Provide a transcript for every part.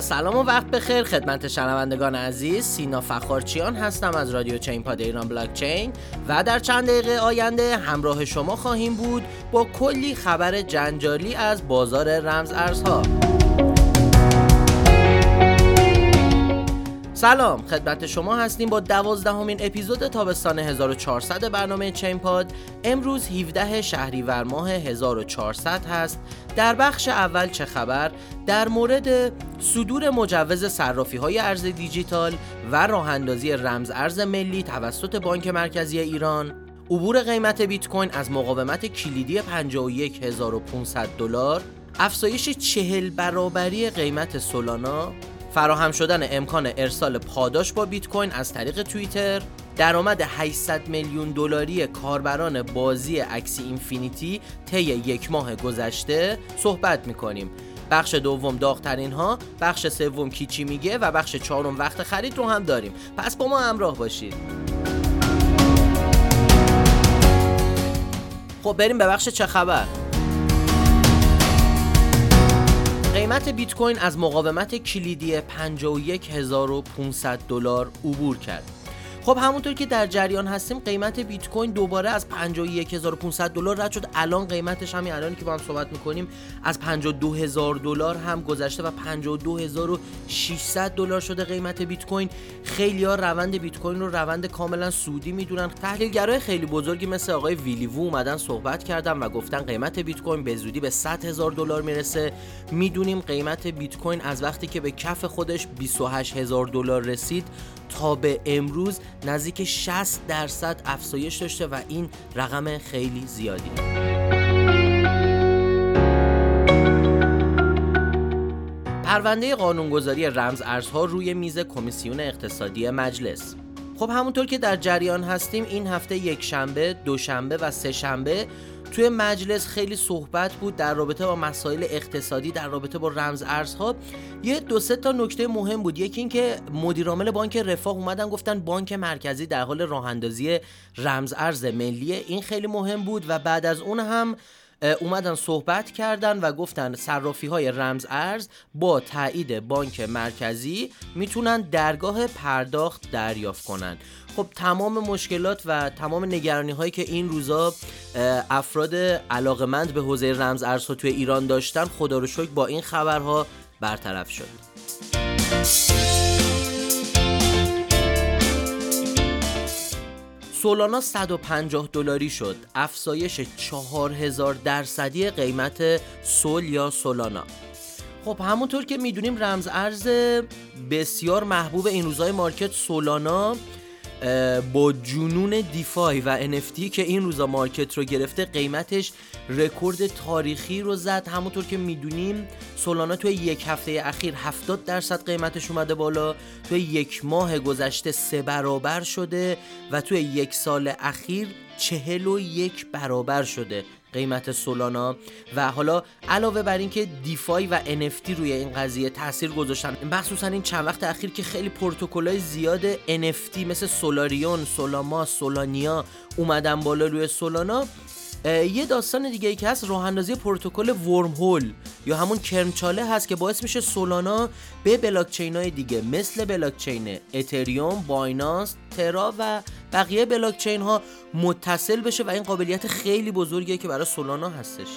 سلام و وقت بخیر. خدمت شنوندگان عزیز سینا فخارچیان هستم از رادیو چین پاد ایران بلاک چین و در چند دقیقه آینده همراه شما خواهیم بود با کلی خبر جنجالی از بازار رمز ارزها. سلام خدمت شما هستیم با دوازدهمین اپیزود تابستان 1400 برنامه چین پاد امروز 17 شهریور ماه 1400 هست. در بخش اول چه خبر؟ در مورد صدور مجوز صرافی های ارز دیجیتال و راه اندازی رمز ارز ملی توسط بانک مرکزی ایران. عبور قیمت بیت کوین از مقاومت کلیدی 51500 دلار. افزایش چهل برابری قیمت سولانا. فراهم شدن امکان ارسال پاداش با بیت کوین از طریق توییتر درآمد 800 میلیون دلاری کاربران بازی اکسی اینفینیتی طی یک ماه گذشته صحبت می‌کنیم. بخش دوم داغترین ها بخش سوم کیچی میگه و بخش چهارم وقت خرید رو هم داریم. پس با ما همراه باشید. خب بریم به بخش چه خبر؟ قیمت بیت کوین از مقاومت کلیدی 51500 دلار عبور کرد. خب همونطور که در جریان هستیم قیمت بیت کوین دوباره از 51500 دلار رد شد. الان قیمتش همین الان که با هم صحبت می‌کنیم از 52000 دلار هم گذشته و 52600 دلار شده قیمت بیت کوین. خیلی ها روند بیت کوین رو روند کاملا سودی می‌دونن. تحلیلگرای خیلی بزرگی مثل آقای ویلیوو اومدن صحبت کردن و گفتن قیمت بیت کوین به زودی به 100 هزار دلار می‌رسه. می‌دونیم قیمت بیت کوین از وقتی که به کف خودش 28 هزار دلار رسید تا به امروز نزدیک 60 درصد افزایش داشته و این رقم خیلی زیادی. پرونده قانونگذاری رمز ارزها روی میز کمیسیون اقتصادی مجلس. خب همونطور که در جریان هستیم این هفته یک شنبه، دوشنبه و سه شنبه توی مجلس خیلی صحبت بود در رابطه با مسائل اقتصادی در رابطه با رمز ارزها. یه دو سه تا نکته مهم بود. یکی اینکه مدیرعامل بانک رفاه اومدن گفتن بانک مرکزی در حال راه اندازی رمز ارز ملیه. این خیلی مهم بود و بعد از اون هم اومدن صحبت کردن و گفتن صرافی های رمز ارز با تایید بانک مرکزی می‌تونن درگاه پرداخت دریافت کنن. خب تمام مشکلات و تمام نگرانی هایی که این روزا افراد علاقمند به حوزه رمز ارزها توی ایران داشتن خدا رو شکر با این خبرها برطرف شد. سولانا 150 دلاری شد. افزایش 4000 درصدی قیمت سول یا سولانا. خب همونطور که می‌دونیم رمز ارز بسیار محبوب این روزهای market سولانا با جنون DeFi و NFT که این روزا market رو گرفته قیمتش رکورد تاریخی رو زد. همونطور که می‌دونیم سولانا توی یک هفته اخیر 70 درصد قیمتش اومده بالا. توی یک ماه گذشته سه برابر شده و توی یک سال اخیر چهل و یک برابر شده. قیمت سولانا و حالا علاوه بر اینکه دیفای و NFT روی این قضیه تاثیر گذاشتن مخصوصا این چند وقت اخیر که خیلی پروتکلای زیاد NFT مثل سولاریون، سولاما، سولانیا اومدن بالا روی سولانا یه داستان دیگه ای که هست راه اندازی پروتکل ورم هول یا همون کرمچاله هست که باعث میشه سولانا به بلاکچین های دیگه مثل بلاکچین اتریوم، بایننس، ترا و بقیه بلاکچین ها متصل بشه و این قابلیت خیلی بزرگیه که برای سولانا هستش.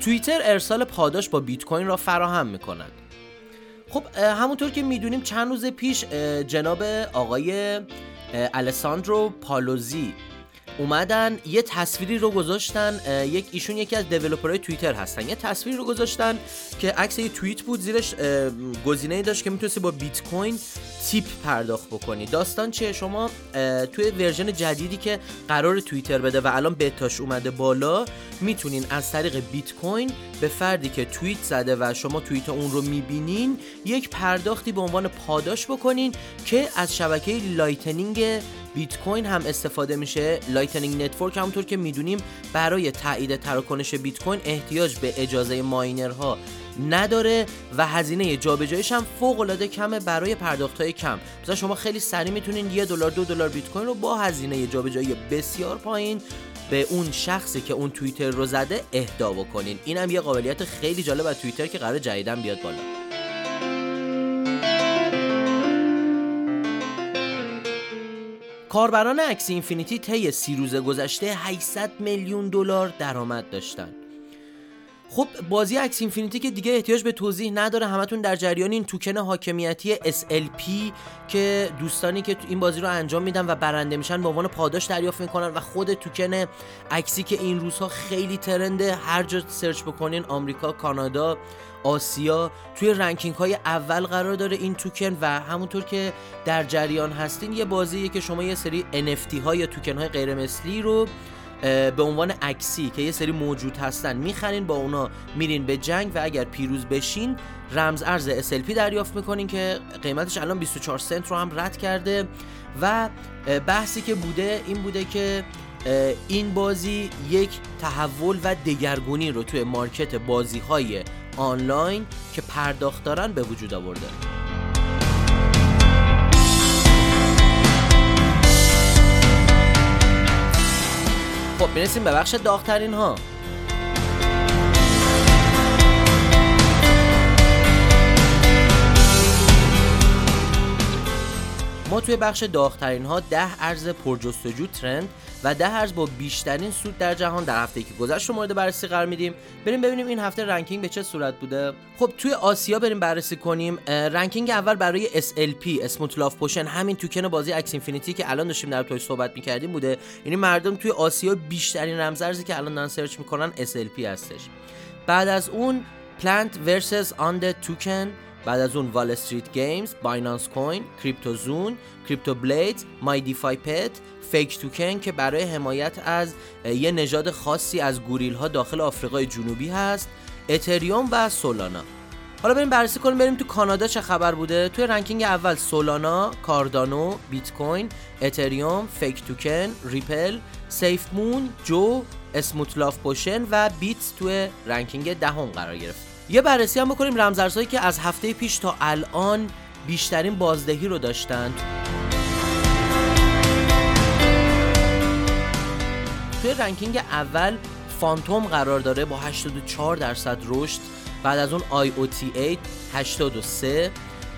توییتر ارسال پاداش با بیت کوین را فراهم می‌کند. خب همونطور که می‌دونیم چند روز پیش جناب آقای الساندرو پالوزی اومدن یه تصویری رو گذاشتن یک ایشون یکی از دیولپرهای توییتر هستن. یه تصویری رو گذاشتن که عکس یه توییت بود زیرش گزینه داشت که می‌تونستی با بیت کوین تیپ پرداخت بکنی. داستان چیه؟ شما توی ورژن جدیدی که قرار توییتر بده و الان بتاش اومده بالا می‌تونین از طریق بیت کوین به فردی که توییت زده و شما توییت اون رو می‌بینین یک پرداختی به عنوان پاداش بکنین که از شبکه Lightning بیت کوین هم استفاده میشه. Lightning Network همونطور که می‌دونیم برای تایید تراکنش بیت کوین احتیاج به اجازه miner ها نداره و هزینه جابجاییش هم فوق العاده کمه برای پرداخت های کم. مثلا شما خیلی سریع می‌تونین یه دلار دو دلار بیت کوین رو با هزینه جابجایی بسیار پایین به اون شخصی که اون توییت رو زده اهدا بکنین. اینم یه قابلیت خیلی جالب از توییتر که قراره جدیدا بیاد بالا. کاربران Axie Infinity طی سی روز گذشته 800 میلیون دلار درآمد داشتن خب بازی Axie Infinity که دیگه احتیاج به توضیح نداره همتون در جریان این توکن حاکمیتی SLP که دوستانی که این بازی رو انجام میدن و برنده میشن به عنوان پاداش دریافت می‌کنن و خود توکن اکسی که این روزها خیلی trend ه هر جا search بکنین آمریکا کانادا آسیا توی ranking های اول قرار داره این توکن و همونطور که در جریان هستین یه بازیه که شما یه سری NFT های یا توکن های غیر مثلی رو به عنوان عکسی که یه سری موجود هستن می‌خرین با اونا میرین به جنگ و اگر پیروز بشین رمز ارز SLP دریافت می‌کنین که قیمتش الان 24 سنت رو هم رد کرده. و بحثی که بوده این بوده که این بازی یک تحول و دگرگونی رو توی مارکت بازی های آنلاین که پرداخت دارن به وجود آورده. می‌رسیم به بخش داغترین ها ما توی بخش داغترین ها ده ارز پرجستجو ترند و ده ارز با بیشترین سود در جهان در هفته که گذشت رو مورد بررسی قرار میدیم. بریم ببینیم این هفته ranking به چه صورت بوده. خب توی آسیا بریم بررسی کنیم. ranking اول برای SLP Smooth Love Potion همین توکن بازی Axie Infinity که الان داشتیم در توی صحبت می‌کردیم بوده. یعنی مردم توی آسیا بیشترین رمزارزی که الان دارن search می‌کنن SLP هستش. بعد از اون Plant versus Undead token بعد از اون Wall Street Games، بایننس کوین، CryptoZoon، CryptoBlades، My DeFi Pet، فیک توکن که برای حمایت از یه نژاد خاصی از گوریل ها داخل آفریقای جنوبی هست، اتریوم و سولانا. حالا بریم بررسی کنیم بریم تو کانادا چه خبر بوده توی ranking اول سولانا، کاردانو، بیت کوین، اتریوم، فیک توکن، ریپل، سیف مون، جو، Smooth Love Potion و بیتس توی ranking دهم قرار گرفت. یه بررسی هم بکنیم رمزارزهایی که از هفته پیش تا الان بیشترین بازدهی رو داشتند. توی ranking اول فانتوم قرار داره با 84 درصد رشد بعد از اون IOTA 83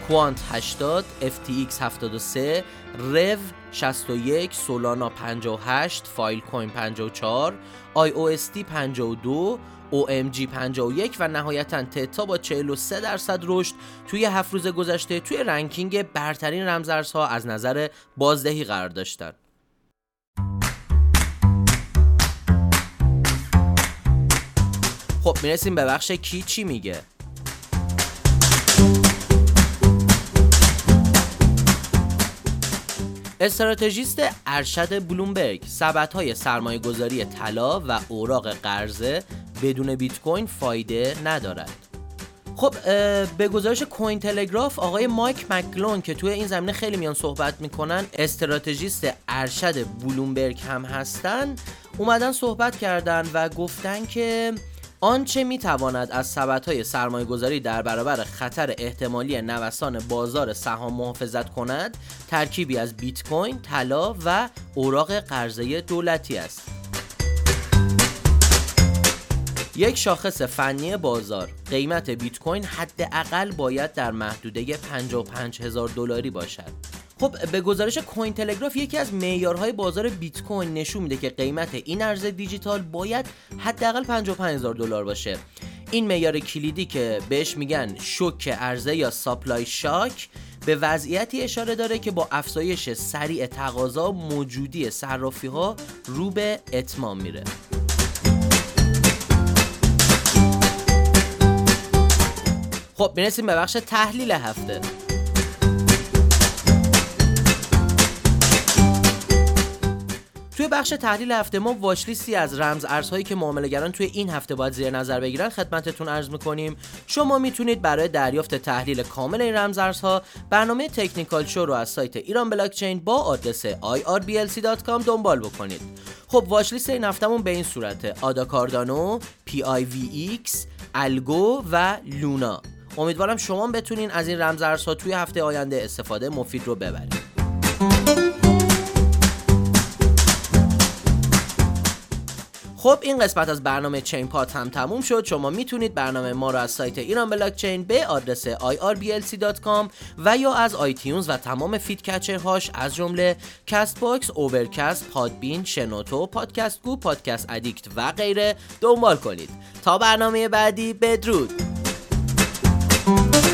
کوانت 80 FTX 73 رو 61 سولانا 58 فایل کوین 54 IOST 52 OMG 51 و نهایتا تتا با 43 درصد رشد توی هفت روز گذشته توی ranking برترین رمزارزها از نظر بازدهی قرار داشتن. خب می‌رسیم به بخش کی چی میگه؟ استراتژیست ارشد بلومبرگ سبت های سرمایه گذاری طلا و اوراق قرضه بدون بیت کوین فایده ندارد خب به گزارش کوین تلگراف آقای مایک مکلون که توی این زمینه خیلی میان صحبت می‌کنن استراتژیست ارشد بلومبرگ هم هستن اومدن صحبت کردن و گفتن که آنچه می‌تواند از ثبت سرمایه گذاری در برابر خطر احتمالی نوسان بازار سهام محافظت کند ترکیبی از بیت کوین، طلا و اوراق قرضه دولتی است. یک شاخص فنی بازار. قیمت بیت کوین حداقل باید در محدوده 55 هزار دلاری باشد. خب به گزارش کوین تلگراف یکی از معیارهای بازار بیت کوین نشون میده که قیمت این ارز دیجیتال باید حداقل 55000 دلار باشه. این معیار کلیدی که بهش میگن شوک عرضه یا ساپلای شاک به وضعیتی اشاره داره که با افزایش سریع تقاضا موجودی صرافی ها رو به اتمام میره. خب می‌رسیم به بخش تحلیل هفته. توی بخش تحلیل هفته ما واچلیستی از رمز ارزهایی که معاملهگران توی این هفته باید زیر نظر بگیرن خدمتتون عرض می‌کنیم. شما می‌تونید برای دریافت تحلیل کامل این رمز ارزها برنامه تکنیکال شو رو از سایت ایران بلاکچین با آدرس irblc.com دنبال بکنید. خب watchlist این هفتهمون به این صورته ADA Cardano، PIVX، Algo و Luna. امیدوارم شما بتونین از این رمز ارزها توی هفته آینده استفاده مفید رو ببرید. خب این قسمت از برنامه ChainPod هم تموم شد. شما می‌تونید برنامه ما رو از سایت ایران بلاک چین به آدرس irblc.com و یا از iTunes و تمام feed هاش از جمله Castbox، Overcast، Podbean، شنوتو، Podcast Go، Podcast Addict و غیره دنبال کنید. تا برنامه بعدی بدرود. Thank you.